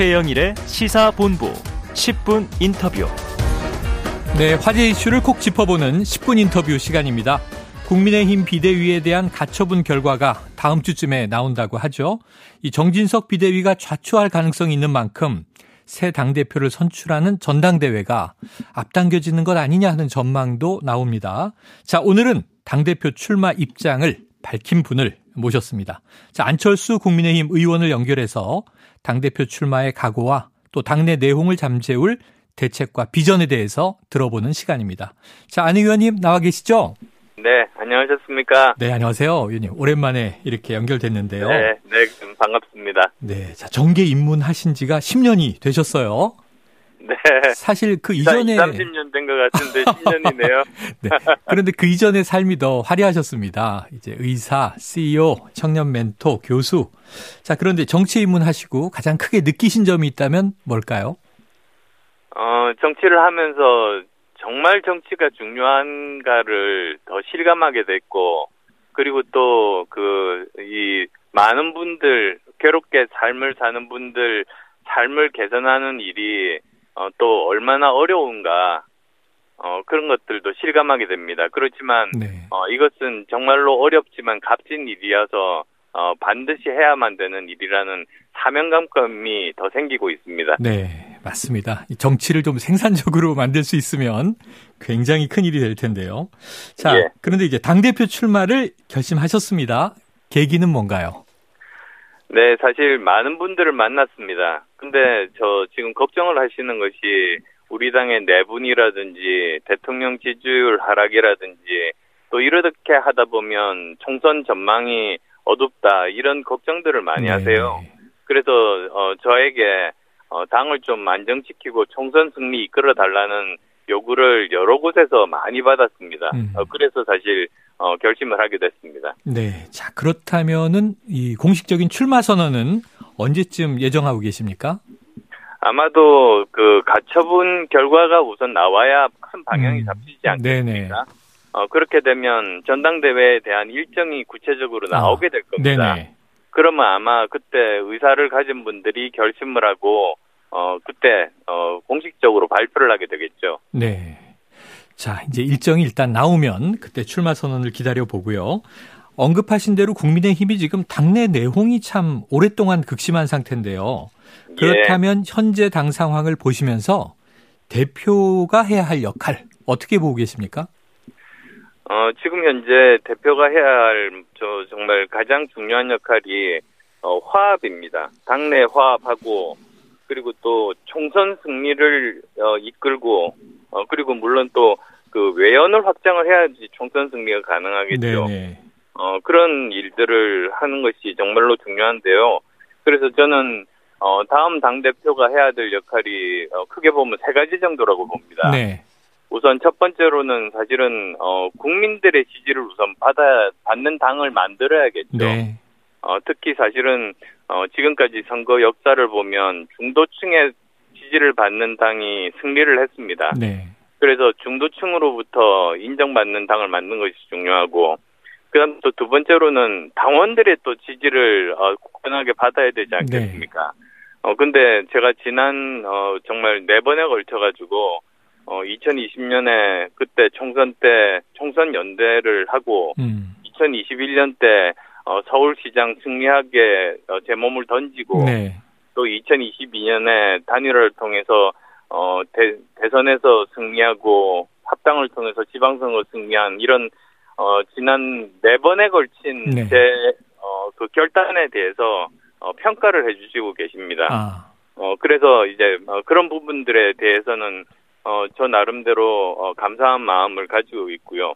최영일의 시사본부 10분 인터뷰. 네, 화제 이슈를 콕 짚어보는 10분 인터뷰 시간입니다. 국민의힘 비대위에 대한 가처분 결과가 다음 주쯤에 나온다고 하죠. 이 정진석 비대위가 좌초할 가능성이 있는 만큼 새 당대표를 선출하는 전당대회가 앞당겨지는 것 아니냐 하는 전망도 나옵니다. 자, 오늘은 당대표 출마 입장을 밝힌 분을 모셨습니다. 자, 안철수 국민의힘 의원을 연결해서 당대표 출마의 각오와 또 당내 내홍을 잠재울 대책과 비전에 대해서 들어보는 시간입니다. 자, 안 의원님 나와 계시죠? 네, 안녕하셨습니까? 네, 안녕하세요. 의원님. 오랜만에 이렇게 연결됐는데요. 네, 네, 반갑습니다. 네, 자, 정계 입문하신 지가 10년이 되셨어요. 네. 사실 그 이전에 30년 된 것 같은데 10년이네요. 네. 그런데 그 이전의 삶이 더 화려하셨습니다. 이제 의사, CEO, 청년 멘토, 교수. 자, 그런데 정치 입문하시고 가장 크게 느끼신 점이 있다면 뭘까요? 어, 정치를 하면서 정말 정치가 중요한가를 더 실감하게 됐고, 그리고 또 그, 이, 많은 분들, 괴롭게 삶을 사는 분들, 삶을 개선하는 일이, 어, 또 얼마나 어려운가, 어, 그런 것들도 실감하게 됩니다. 그렇지만, 네. 어, 이것은 정말로 어렵지만 값진 일이어서, 어, 반드시 해야만 되는 일이라는 사명감감이 더 생기고 있습니다. 네, 맞습니다. 이 정치를 좀 생산적으로 만들 수 있으면 굉장히 큰 일이 될 텐데요. 자, 예. 그런데 이제 당대표 출마를 결심하셨습니다. 계기는 뭔가요? 네, 사실 많은 분들을 만났습니다. 근데 저 지금 걱정을 하시는 것이 우리 당의 내분이라든지 대통령 지지율 하락이라든지 또 이렇게 하다 보면 총선 전망이 어둡다 이런 걱정들을 많이 네. 하세요. 그래서 어 저에게 어 당을 좀 안정시키고 총선 승리 이끌어 달라는 요구를 여러 곳에서 많이 받았습니다. 음. 어 그래서 사실 어 결심을 하게 됐습니다. 네. 자, 그렇다면은 이 공식적인 출마 선언은 언제쯤 예정하고 계십니까? 아마도 그 가처분 결과가 우선 나와야 큰 방향이 음. 잡히지. 않겠습니까? 어, 그렇게 되면 전당대회에 대한 일정이 구체적으로 나오게 될 겁니다. 아. 그러면 아마 그때 의사를 가진 분들이 결심을 하고 어, 그때 어, 공식적으로 발표를 하게 되겠죠. 네. 자, 이제 일정이 일단 나오면 그때 출마 선언을 기다려 보고요. 언급하신 대로 국민의힘이 지금 당내 내홍이 참 오랫동안 극심한 상태인데요. 예. 그렇다면 현재 당 상황을 보시면서 대표가 해야 할 역할 어떻게 보고 계십니까? 어, 지금 현재 대표가 해야 할, 저, 정말 가장 중요한 역할이, 어, 화합입니다. 당내 화합하고, 그리고 또 총선 승리를, 어, 이끌고, 어, 그리고 물론 또, 그 외연을 확장을 해야지 총선 승리가 가능하겠죠. 네네. 어, 그런 일들을 하는 것이 정말로 중요한데요. 그래서 저는, 어, 다음 당 대표가 해야 될 역할이, 어, 크게 보면 세 가지 정도라고 봅니다. 네. 우선 첫 번째로는 사실은 어 국민들의 지지를 우선 받아 받는 당을 만들어야겠죠. 네. 어 특히 사실은 어 지금까지 선거 역사를 보면 중도층의 지지를 받는 당이 승리를 했습니다. 네. 그래서 중도층으로부터 인정받는 당을 만드는 것이 중요하고 그다음 또 두 번째로는 당원들의 또 지지를 어 굳건하게 받아야 되지 않겠습니까? 어 근데 제가 지난 어 정말 네 번에 걸쳐 가지고 어 2020년에 그때 총선 때 총선 연대를 하고 음. 2021년 때 어, 서울시장 승리하게 어, 제 몸을 던지고 네. 또 2022년에 단일화를 통해서 어, 대, 대선에서 승리하고 합당을 통해서 지방선거 승리한 이런 어, 지난 네 번에 걸친 네. 제 어, 그 결단에 대해서 어, 평가를 해주시고 계십니다. 아. 어, 그래서 이제 어, 그런 부분들에 대해서는 어, 저 나름대로 어, 감사한 마음을 가지고 있고요.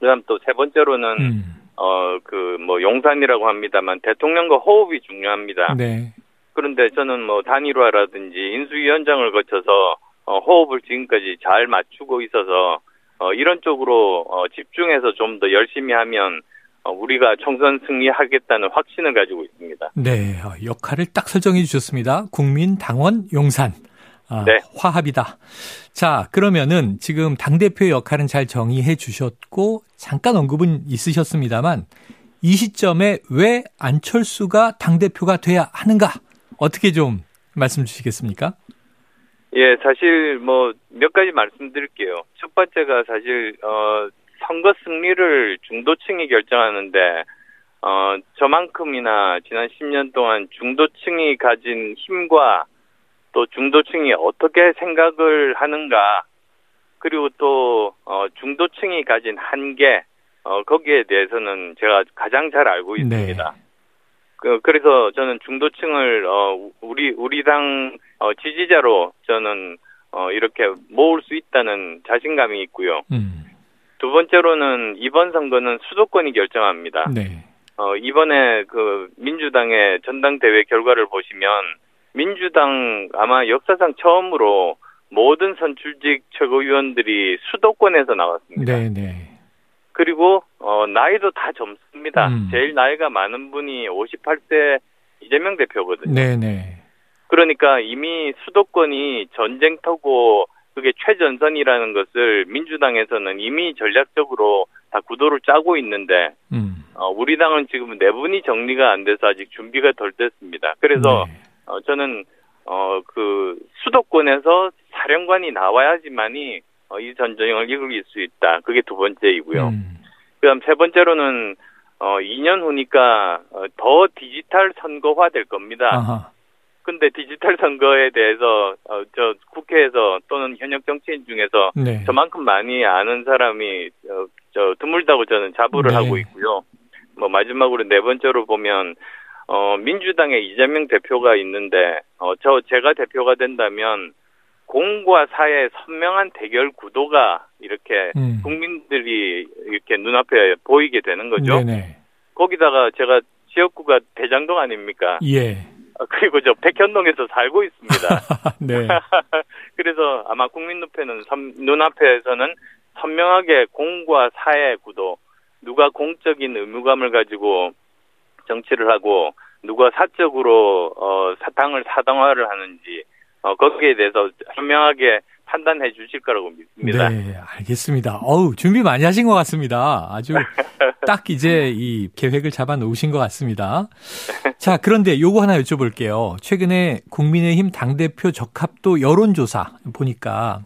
그다음 또 세 번째로는 음. 어, 그 뭐 용산이라고 합니다만 대통령과 호흡이 중요합니다. 네. 그런데 저는 뭐 단일화라든지 인수위원장을 거쳐서 어, 호흡을 지금까지 잘 맞추고 있어서 어, 이런 쪽으로 어, 집중해서 좀 더 열심히 하면 어, 우리가 총선 승리하겠다는 확신을 가지고 있습니다. 네, 어, 역할을 딱 설정해 주셨습니다. 국민 당원 용산. 아, 네. 화합이다. 자, 그러면은 지금 당대표 역할은 잘 정의해 주셨고, 잠깐 언급은 있으셨습니다만, 이 시점에 왜 안철수가 당대표가 돼야 하는가? 어떻게 좀 말씀 주시겠습니까? 예, 사실 뭐 몇 가지 말씀드릴게요. 첫 번째가 사실 어 선거 승리를 중도층이 결정하는데 어 저만큼이나 지난 10년 동안 중도층이 가진 힘과 또 중도층이 어떻게 생각을 하는가 그리고 또 어, 중도층이 가진 한계 어, 거기에 대해서는 제가 가장 잘 알고 있습니다. 네. 그, 그래서 저는 중도층을 어, 우리 우리 당 어, 지지자로 저는 어, 이렇게 모을 수 있다는 자신감이 있고요. 음. 두 번째로는 이번 선거는 수도권이 결정합니다. 네. 어, 이번에 그 민주당의 전당대회 결과를 보시면 민주당 아마 역사상 처음으로 모든 선출직 최고위원들이 수도권에서 나왔습니다. 네, 네. 그리고 어, 나이도 다 젊습니다. 음. 제일 나이가 많은 분이 58세 이재명 대표거든요. 네, 네. 그러니까 이미 수도권이 전쟁터고 그게 최전선이라는 것을 민주당에서는 이미 전략적으로 다 구도를 짜고 있는데 음. 어, 우리 당은 지금 내분이 정리가 안 돼서 아직 준비가 덜 됐습니다. 그래서 네. 어, 저는 어, 그 수도권에서 사령관이 나와야지만이 어, 이 전쟁을 이길 수 있다. 그게 두 번째이고요. 음. 그다음 세 번째로는 어, 2년 후니까 어, 더 디지털 선거화 될 겁니다. 아하. 근데 디지털 선거에 대해서 어, 저 국회에서 또는 현역 정치인 중에서 네. 저만큼 많이 아는 사람이 어, 저 드물다고 저는 자부를 네. 하고 있고요. 뭐 마지막으로 네 번째로 보면 어 민주당의 이재명 대표가 있는데 어저 제가 대표가 된다면 공과 사의 선명한 대결 구도가 이렇게 음. 국민들이 이렇게 눈앞에 보이게 되는 거죠. 네네. 거기다가 제가 지역구가 대장동 아닙니까? 예. 아, 그리고 저 백현동에서 살고 있습니다. 네. 그래서 아마 국민 눈앞에는 선- 눈앞에서는 선명하게 공과 사의 구도, 누가 공적인 의무감을 가지고 정치를 하고 누가 사적으로 어, 사탕을 사당화를 하는지 어, 거기에 대해서 현명하게 판단해 주실 거라고 믿습니다. 네, 알겠습니다. 어우, 준비 많이 하신 것 같습니다. 아주 딱 이제 이 계획을 잡아 놓으신 것 같습니다. 자, 그런데 요거 하나 여쭤볼게요. 최근에 국민의힘 당대표 적합도 여론조사 보니까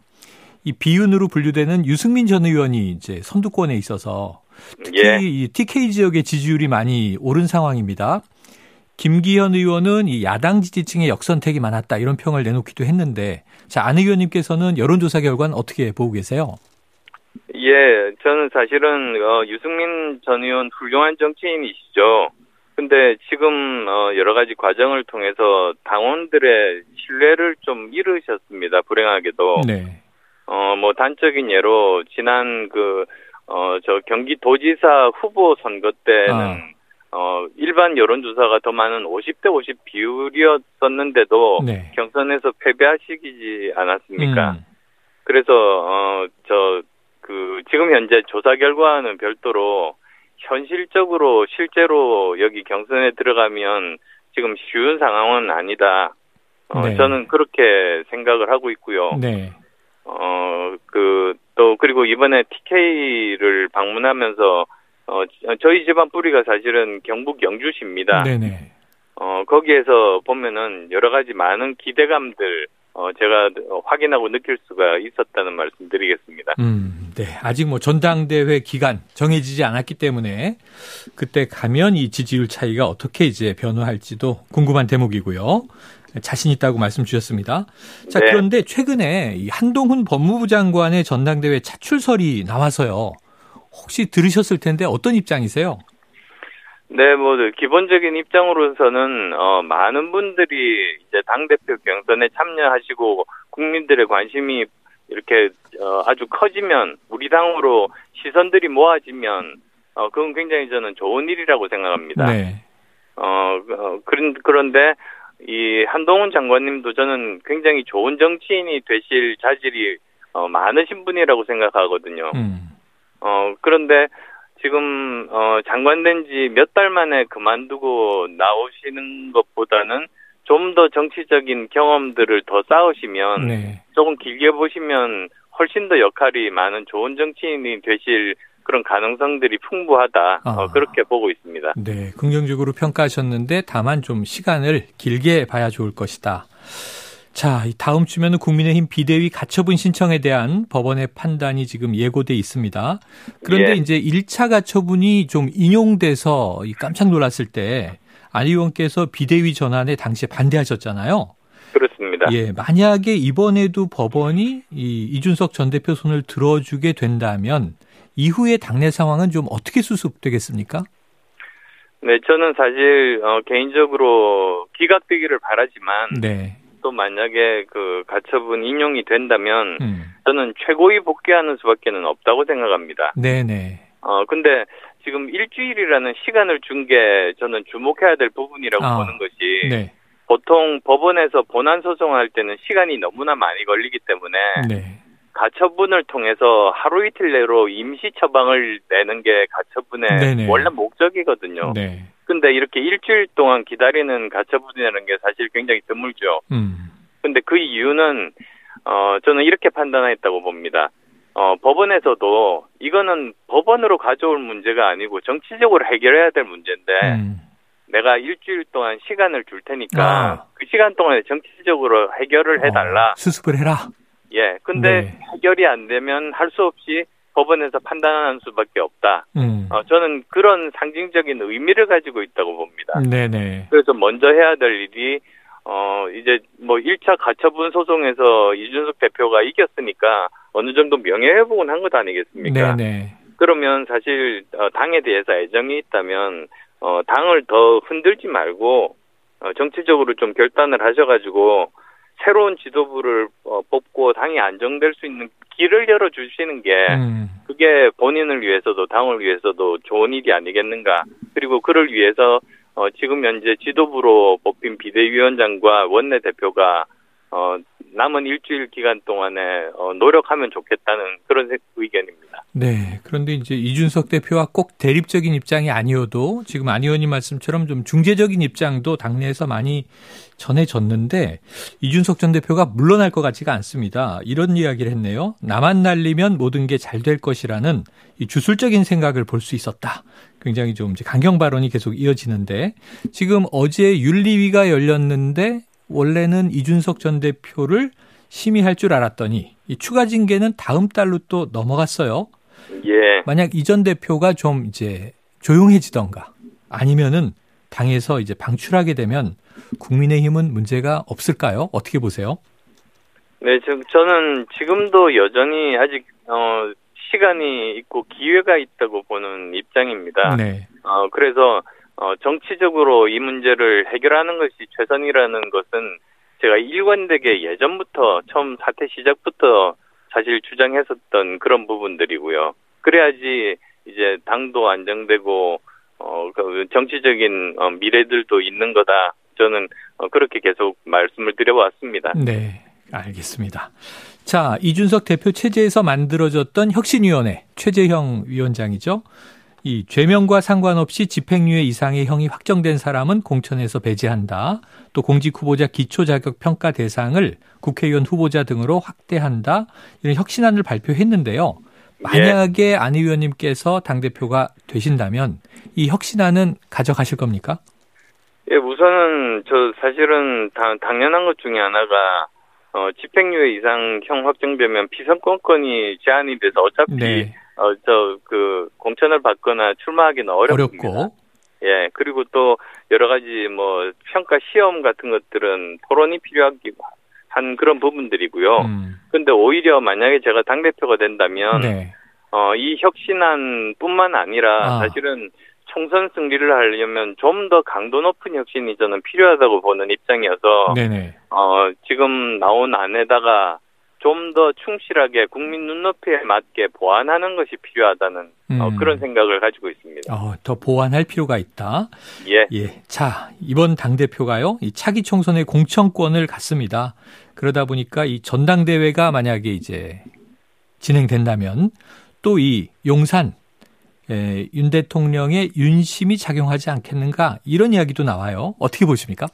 이 비윤으로 분류되는 유승민 전 의원이 이제 선두권에 있어서 특히 예. 이 TK 지역의 지지율이 많이 오른 상황입니다. 김기현 의원은 이 야당 지지층의 역선택이 많았다 이런 평을 내놓기도 했는데 자, 안 의원님께서는 여론조사 결과는 어떻게 보고 계세요? 예, 저는 사실은 어, 유승민 전 의원 훌륭한 정치인이시죠. 근데 지금 어, 여러 가지 과정을 통해서 당원들의 신뢰를 좀 잃으셨습니다. 불행하게도. 네. 어, 뭐 단적인 예로 지난 그 어, 저 경기도지사 후보 선거 때는 아. 어, 일반 여론조사가 더 많은 50대 50 비율이었었는데도 네. 경선에서 패배하시지 않았습니까? 음. 그래서 어 저 그 지금 현재 조사 결과는 별도로 현실적으로 실제로 여기 경선에 들어가면 지금 쉬운 상황은 아니다. 어, 네. 저는 그렇게 생각을 하고 있고요. 네. 어 그 또 그리고 이번에 TK를 방문하면서 어 저희 집안 뿌리가 사실은 경북 영주시입니다. 네네. 어, 거기에서 보면은 여러 가지 많은 기대감들, 어, 제가 확인하고 느낄 수가 있었다는 말씀 드리겠습니다. 음, 네. 아직 뭐 전당대회 기간 정해지지 않았기 때문에 그때 가면 이 지지율 차이가 어떻게 이제 변화할지도 궁금한 대목이고요. 자신 있다고 말씀 주셨습니다. 자, 네. 그런데 최근에 이 한동훈 법무부 장관의 전당대회 차출설이 나와서요. 혹시 들으셨을 텐데 어떤 입장이세요? 네, 뭐, 기본적인 입장으로서는, 어, 많은 분들이 이제 당 대표 경선에 참여하시고, 국민들의 관심이 이렇게, 어, 아주 커지면, 우리 당으로 시선들이 모아지면, 어, 그건 굉장히 저는 좋은 일이라고 생각합니다. 네. 어, 어, 그런, 그런데, 이 한동훈 장관님도 저는 굉장히 좋은 정치인이 되실 자질이, 어, 많으신 분이라고 생각하거든요. 음. 어, 그런데 지금, 어, 장관 된 지 몇 달 만에 그만두고 나오시는 것보다는 좀 더 정치적인 경험들을 더 쌓으시면 네. 조금 길게 보시면 훨씬 더 역할이 많은 좋은 정치인이 되실 그런 가능성들이 풍부하다. 아. 어, 그렇게 보고 있습니다. 네, 긍정적으로 평가하셨는데 다만 좀 시간을 길게 봐야 좋을 것이다. 자, 다음 주면은 국민의힘 비대위 가처분 신청에 대한 법원의 판단이 지금 예고돼 있습니다. 그런데 예. 이제 1차 가처분이 좀 인용돼서 깜짝 놀랐을 때 안 의원께서 비대위 전환에 당시에 반대하셨잖아요. 그렇습니다. 예, 만약에 이번에도 법원이 이 이준석 전 대표 손을 들어주게 된다면 이후의 당내 상황은 좀 어떻게 수습되겠습니까? 네, 저는 사실 어, 개인적으로 기각되기를 바라지만 네. 또 만약에 그 가처분 인용이 된다면 음. 저는 최고위 복귀하는 수밖에는 없다고 생각합니다. 네네. 어 근데 지금 일주일이라는 시간을 준 게 저는 주목해야 될 부분이라고 아, 보는 것이 네. 보통 법원에서 본안 소송할 때는 시간이 너무나 많이 걸리기 때문에 네. 가처분을 통해서 하루 이틀 내로 임시 처방을 내는 게 가처분의 네네. 원래 목적이거든요. 네. 근데 이렇게 일주일 동안 기다리는 가처분이라는 게 사실 굉장히 드물죠. 음. 근데 그 이유는 어 저는 이렇게 판단했다고 봅니다. 어 법원에서도 이거는 법원으로 가져올 문제가 아니고 정치적으로 해결해야 될 문제인데 음. 내가 일주일 동안 시간을 줄 테니까 아. 그 시간 동안에 정치적으로 해결을 해달라. 어, 수습을 해라. 예. 근데 네. 해결이 안 되면 할 수 없이 법원에서 판단하는 수밖에 없다. 음. 어, 저는 그런 상징적인 의미를 가지고 있다고 봅니다. 네네. 그래서 먼저 해야 될 일이 어 이제 뭐 1차 가처분 소송에서 이준석 대표가 이겼으니까 어느 정도 명예 회복은 한 것 아니겠습니까? 네네. 그러면 사실 어, 당에 대해서 애정이 있다면 어 당을 더 흔들지 말고 어, 정치적으로 좀 결단을 하셔 가지고 새로운 지도부를 어, 뽑고 당이 안정될 수 있는 길을 열어 주시는 게 음. 그게 본인을 위해서도 당을 위해서도 좋은 일이 아니겠는가. 그리고 그를 위해서 어, 지금 현재 지도부로 뽑힌 비대위원장과 원내 대표가 어, 남은 일주일 기간 동안에 어, 노력하면 좋겠다는 그런 의견입니다. 네. 그런데 이제 이준석 대표와 꼭 대립적인 입장이 아니어도 지금 안 의원님 말씀처럼 좀 중재적인 입장도 당내에서 많이 전해졌는데 이준석 전 대표가 물러날 것 같지가 않습니다. 이런 이야기를 했네요. 나만 날리면 모든 게 잘 될 것이라는 이 주술적인 생각을 볼 수 있었다. 굉장히 좀 강경 발언이 계속 이어지는데 지금 어제 윤리위가 열렸는데 원래는 이준석 전 대표를 심의할 줄 알았더니 이 추가 징계는 다음 달로 또 넘어갔어요. 예. 만약 이 전 대표가 좀 이제 조용해지던가 아니면은 당에서 이제 방출하게 되면 국민의힘은 문제가 없을까요? 어떻게 보세요? 네, 저는 지금도 여전히 아직 어, 시간이 있고 기회가 있다고 보는 입장입니다. 네. 어, 그래서 어, 정치적으로 이 문제를 해결하는 것이 최선이라는 것은 제가 일관되게 예전부터 처음 사태 시작부터 사실 주장했었던 그런 부분들이고요. 그래야지 이제 당도 안정되고 어, 그 정치적인 어, 미래들도 있는 거다. 저는 어, 그렇게 계속 말씀을 드려왔습니다. 네, 알겠습니다. 자, 이준석 대표 체제에서 만들어졌던 혁신위원회 최재형 위원장이죠. 이 죄명과 상관없이 집행유예 이상의 형이 확정된 사람은 공천에서 배제한다. 또 공직 후보자 기초 자격 평가 대상을 국회의원 후보자 등으로 확대한다. 이런 혁신안을 발표했는데요. 만약에 예. 안 의원님께서 당 대표가 되신다면 이 혁신안은 가져가실 겁니까? 예, 우선은 저 사실은 당, 당연한 것 중에 하나가 어, 집행유예 이상 형 확정되면 비선권권이 제한이 돼서 어차피 네. 어, 저, 그, 공천을 받거나 출마하기는 어렵습니다. 어렵고. 예, 그리고 또 여러 가지 뭐 평가 시험 같은 것들은 토론이 필요하기 한 그런 부분들이고요. 음. 근데 오히려 만약에 제가 당대표가 된다면, 네. 어, 이 혁신안 뿐만 아니라 아. 사실은 총선 승리를 하려면 좀 더 강도 높은 혁신이 저는 필요하다고 보는 입장이어서, 네네. 어, 지금 나온 안에다가 좀 더 충실하게 국민 눈높이에 맞게 보완하는 것이 필요하다는 어, 음. 어, 그런 생각을 가지고 있습니다. 어, 더 보완할 필요가 있다. 예. 예. 자, 이번 당대표가요, 이 차기 총선의 공천권을 갖습니다. 그러다 보니까 이 전당대회가 만약에 이제 진행된다면 또 이 용산 예, 윤 대통령의 윤심이 작용하지 않겠는가 이런 이야기도 나와요. 어떻게 보십니까?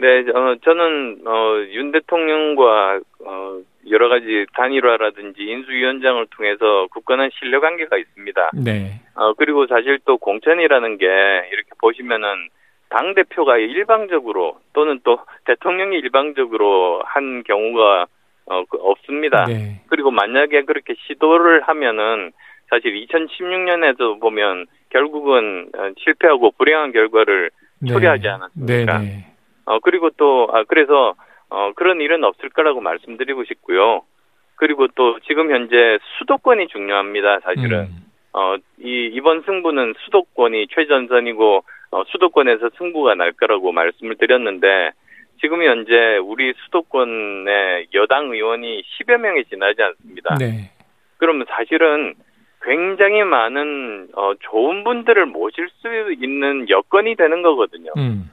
네, 어, 저는 어, 윤 대통령과 어, 여러 가지 단일화라든지 인수위원장을 통해서 굳건한 신뢰 관계가 있습니다. 네. 어, 그리고 사실 또 공천이라는 게 이렇게 보시면은 당 대표가 일방적으로 또는 또 대통령이 일방적으로 한 경우가 어, 그 없습니다. 네. 그리고 만약에 그렇게 시도를 하면은 사실 2016년에도 보면 결국은 어, 실패하고 불행한 결과를 네. 초래하지 않았습니까? 네, 네. 어 그리고 또 아 그래서 어 그런 일은 없을 거라고 말씀드리고 싶고요. 그리고 또 지금 현재 수도권이 중요합니다. 사실은 음. 어 이 이번 승부는 수도권이 최전선이고 어, 수도권에서 승부가 날 거라고 말씀을 드렸는데 지금 현재 우리 수도권의 여당 의원이 10여 명이 지나지 않습니다. 네. 그러면 사실은 굉장히 많은 어, 좋은 분들을 모실 수 있는 여건이 되는 거거든요. 음.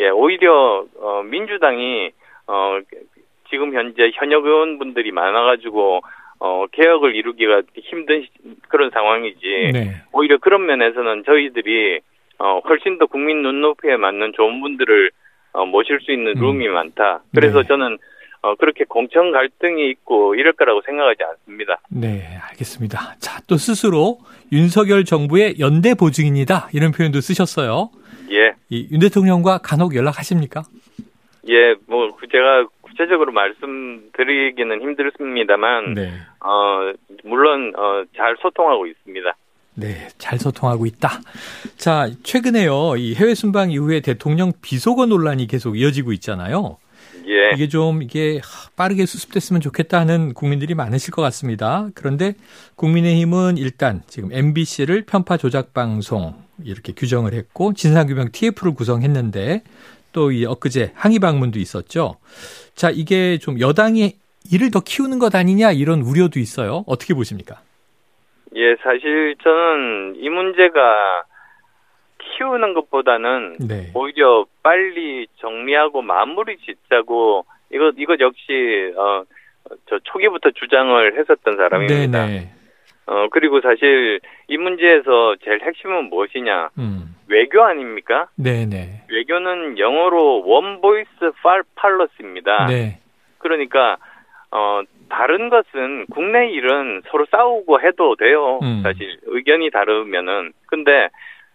예, 오히려 어, 민주당이 어, 지금 현재 현역 의원분들이 많아가지고 어, 개혁을 이루기가 힘든 시- 그런 상황이지. 네. 오히려 그런 면에서는 저희들이 어, 훨씬 더 국민 눈높이에 맞는 좋은 분들을 어, 모실 수 있는 음. 룸이 많다. 그래서 네. 저는 어, 그렇게 공천 갈등이 있고 이럴 거라고 생각하지 않습니다. 네, 알겠습니다. 자, 또 스스로 윤석열 정부의 연대 보증인이다. 이런 표현도 쓰셨어요. 예, 이윤 대통령과 간혹 연락하십니까? 예, 뭐 제가 구체적으로 말씀드리기는 힘들습니다만, 네. 어, 물론 어, 잘 소통하고 있습니다. 네, 잘 소통하고 있다. 자, 최근에요. 이 해외 순방 이후에 대통령 비속어 논란이 계속 이어지고 있잖아요. 예, 이게 좀 이게 하, 빠르게 수습됐으면 좋겠다 하는 국민들이 많으실 것 같습니다. 그런데 국민의힘은 일단 지금 MBC를 편파 조작 방송 이렇게 규정을 했고 진상규명 TF를 구성했는데 또 이 엊그제 항의 방문도 있었죠. 자, 이게 좀 여당이 이를 더 키우는 것 아니냐 이런 우려도 있어요. 어떻게 보십니까? 예, 사실 저는 이 문제가 키우는 것보다는 네. 오히려 빨리 정리하고 마무리 짓자고 이것 이것 역시 어, 저 초기부터 주장을 했었던 사람입니다. 네네. 어 그리고 사실 이 문제에서 제일 핵심은 무엇이냐 음. 외교 아닙니까? 네네. 외교는 영어로 one voice pol policy입니다. 네. 그러니까 어 다른 것은 국내 일은 서로 싸우고 해도 돼요. 음. 사실 의견이 다르면은 근데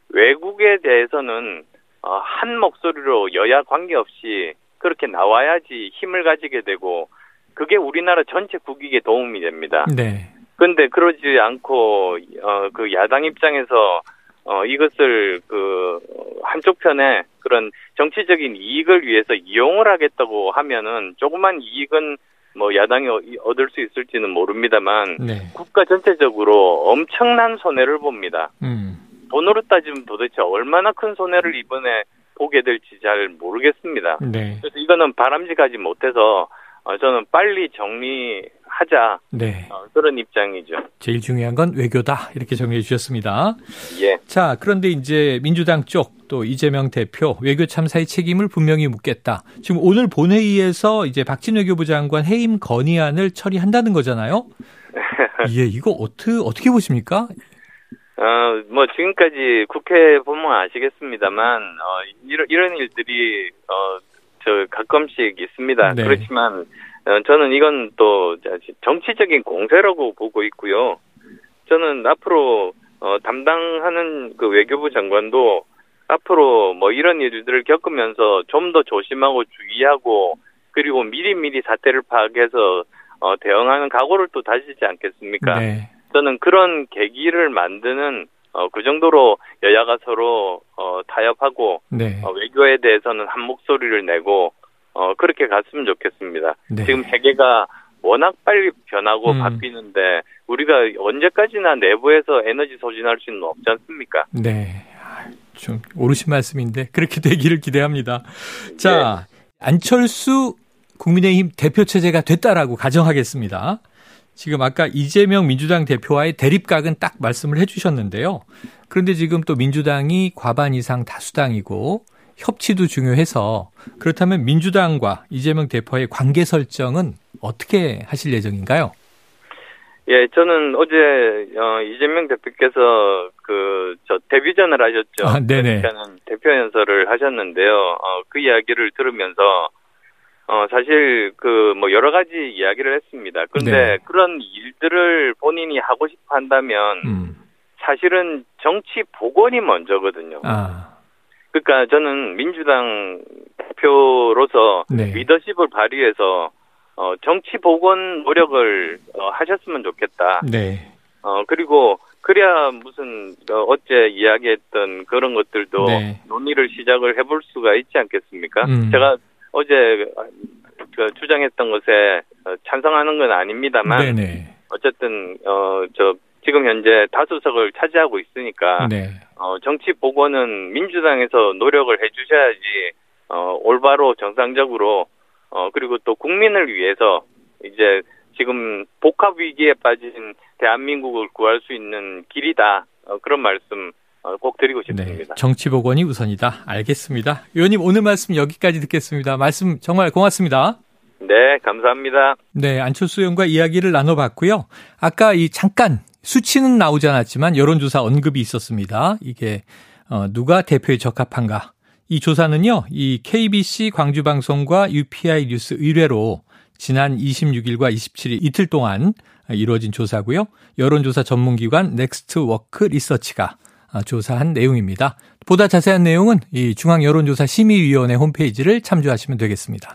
외국에 대해서는 어, 한 목소리로 여야 관계없이 그렇게 나와야지 힘을 가지게 되고 그게 우리나라 전체 국익에 도움이 됩니다. 네. 근데 그러지 않고 어 그 야당 입장에서 어 이것을 그 한쪽 편에 그런 정치적인 이익을 위해서 이용을 하겠다고 하면은 조그만 이익은 뭐 야당이 어- 얻을 수 있을지는 모릅니다만 네. 국가 전체적으로 엄청난 손해를 봅니다. 음. 돈으로 따지면 도대체 얼마나 큰 손해를 이번에 보게 될지 잘 모르겠습니다. 네. 그래서 이거는 바람직하지 못해서 어, 저는 빨리 정리 하자 네. 어, 그런 입장이죠. 제일 중요한 건 외교다. 이렇게 정리해 주셨습니다. 예. 자, 그런데 이제 민주당 쪽 또 이재명 대표 외교 참사의 책임을 분명히 묻겠다. 지금 오늘 본회의에서 이제 박진 외교부 장관 해임 건의안을 처리한다는 거잖아요. 예, 이거 어떻게 어떻게 보십니까? 어, 뭐, 지금까지 국회 보면 아시겠습니다만, 어, 이런, 이런 일들이, 어, 저, 가끔씩 있습니다. 네. 그렇지만, 어, 저는 이건 또, 정치적인 공세라고 보고 있고요. 저는 앞으로, 어, 담당하는 그 외교부 장관도 앞으로 뭐 이런 일들을 겪으면서 좀 더 조심하고 주의하고, 그리고 미리미리 사태를 파악해서, 어, 대응하는 각오를 또 다지지 않겠습니까? 네. 저는 그런 계기를 만드는 어, 그 정도로 여야가 서로 어, 타협하고 네. 어, 외교에 대해서는 한 목소리를 내고 어, 그렇게 갔으면 좋겠습니다. 네. 지금 세계가 워낙 빨리 변하고 음. 바뀌는데 우리가 언제까지나 내부에서 에너지 소진할 수는 없지 않습니까? 네. 아, 좀 오르신 말씀인데 그렇게 되기를 기대합니다. 자, 안철수 국민의힘 대표 체제가 됐다라고 가정하겠습니다. 지금 아까 이재명 민주당 대표와의 대립각은 딱 말씀을 해주셨는데요. 그런데 지금 또 민주당이 과반 이상 다수당이고 협치도 중요해서 그렇다면 민주당과 이재명 대표의 관계 설정은 어떻게 하실 예정인가요? 예, 저는 어제 어, 이재명 대표께서 그 저 데뷔전을 하셨죠. 아, 네네. 그러니까는 대표 연설을 하셨는데요. 어, 그 이야기를 들으면서 어 사실 그 뭐 여러 가지 이야기를 했습니다. 그런데 네. 그런 일들을 본인이 하고 싶어 한다면 음. 사실은 정치 복원이 먼저거든요. 아, 그러니까 저는 민주당 대표로서 네. 리더십을 발휘해서 어, 정치 복원 노력을 어, 하셨으면 좋겠다. 네. 어, 그리고 그래야 무슨 어, 어째 이야기했던 그런 것들도 네. 논의를 시작을 해볼 수가 있지 않겠습니까? 음. 제가 어제 그 주장했던 것에 어, 찬성하는 건 아닙니다만 네네. 어쨌든 어, 저 지금 현재 다수석을 차지하고 있으니까 네. 어, 정치 복원은 민주당에서 노력을 해주셔야지 어, 올바로 정상적으로 어, 그리고 또 국민을 위해서 이제 지금 복합 위기에 빠진 대한민국을 구할 수 있는 길이다 어, 그런 말씀 어, 꼭 드리고 네. 싶습니다. 정치 복원이 우선이다. 알겠습니다. 의원님 오늘 말씀 여기까지 듣겠습니다. 말씀 정말 고맙습니다. 네, 감사합니다. 네, 안철수 의원과 이야기를 나눠봤고요. 아까 이 잠깐 수치는 나오지 않았지만 여론조사 언급이 있었습니다. 이게 어, 누가 대표에 적합한가? 이 조사는요, 이 KBC 광주방송과 UPI 뉴스 의뢰로 지난 26일과 27일 이틀 동안 이루어진 조사고요. 여론조사 전문기관 넥스트위크 리서치가 아, 조사한 내용입니다. 보다 자세한 내용은 이 중앙여론조사 심의위원회 홈페이지를 참조하시면 되겠습니다.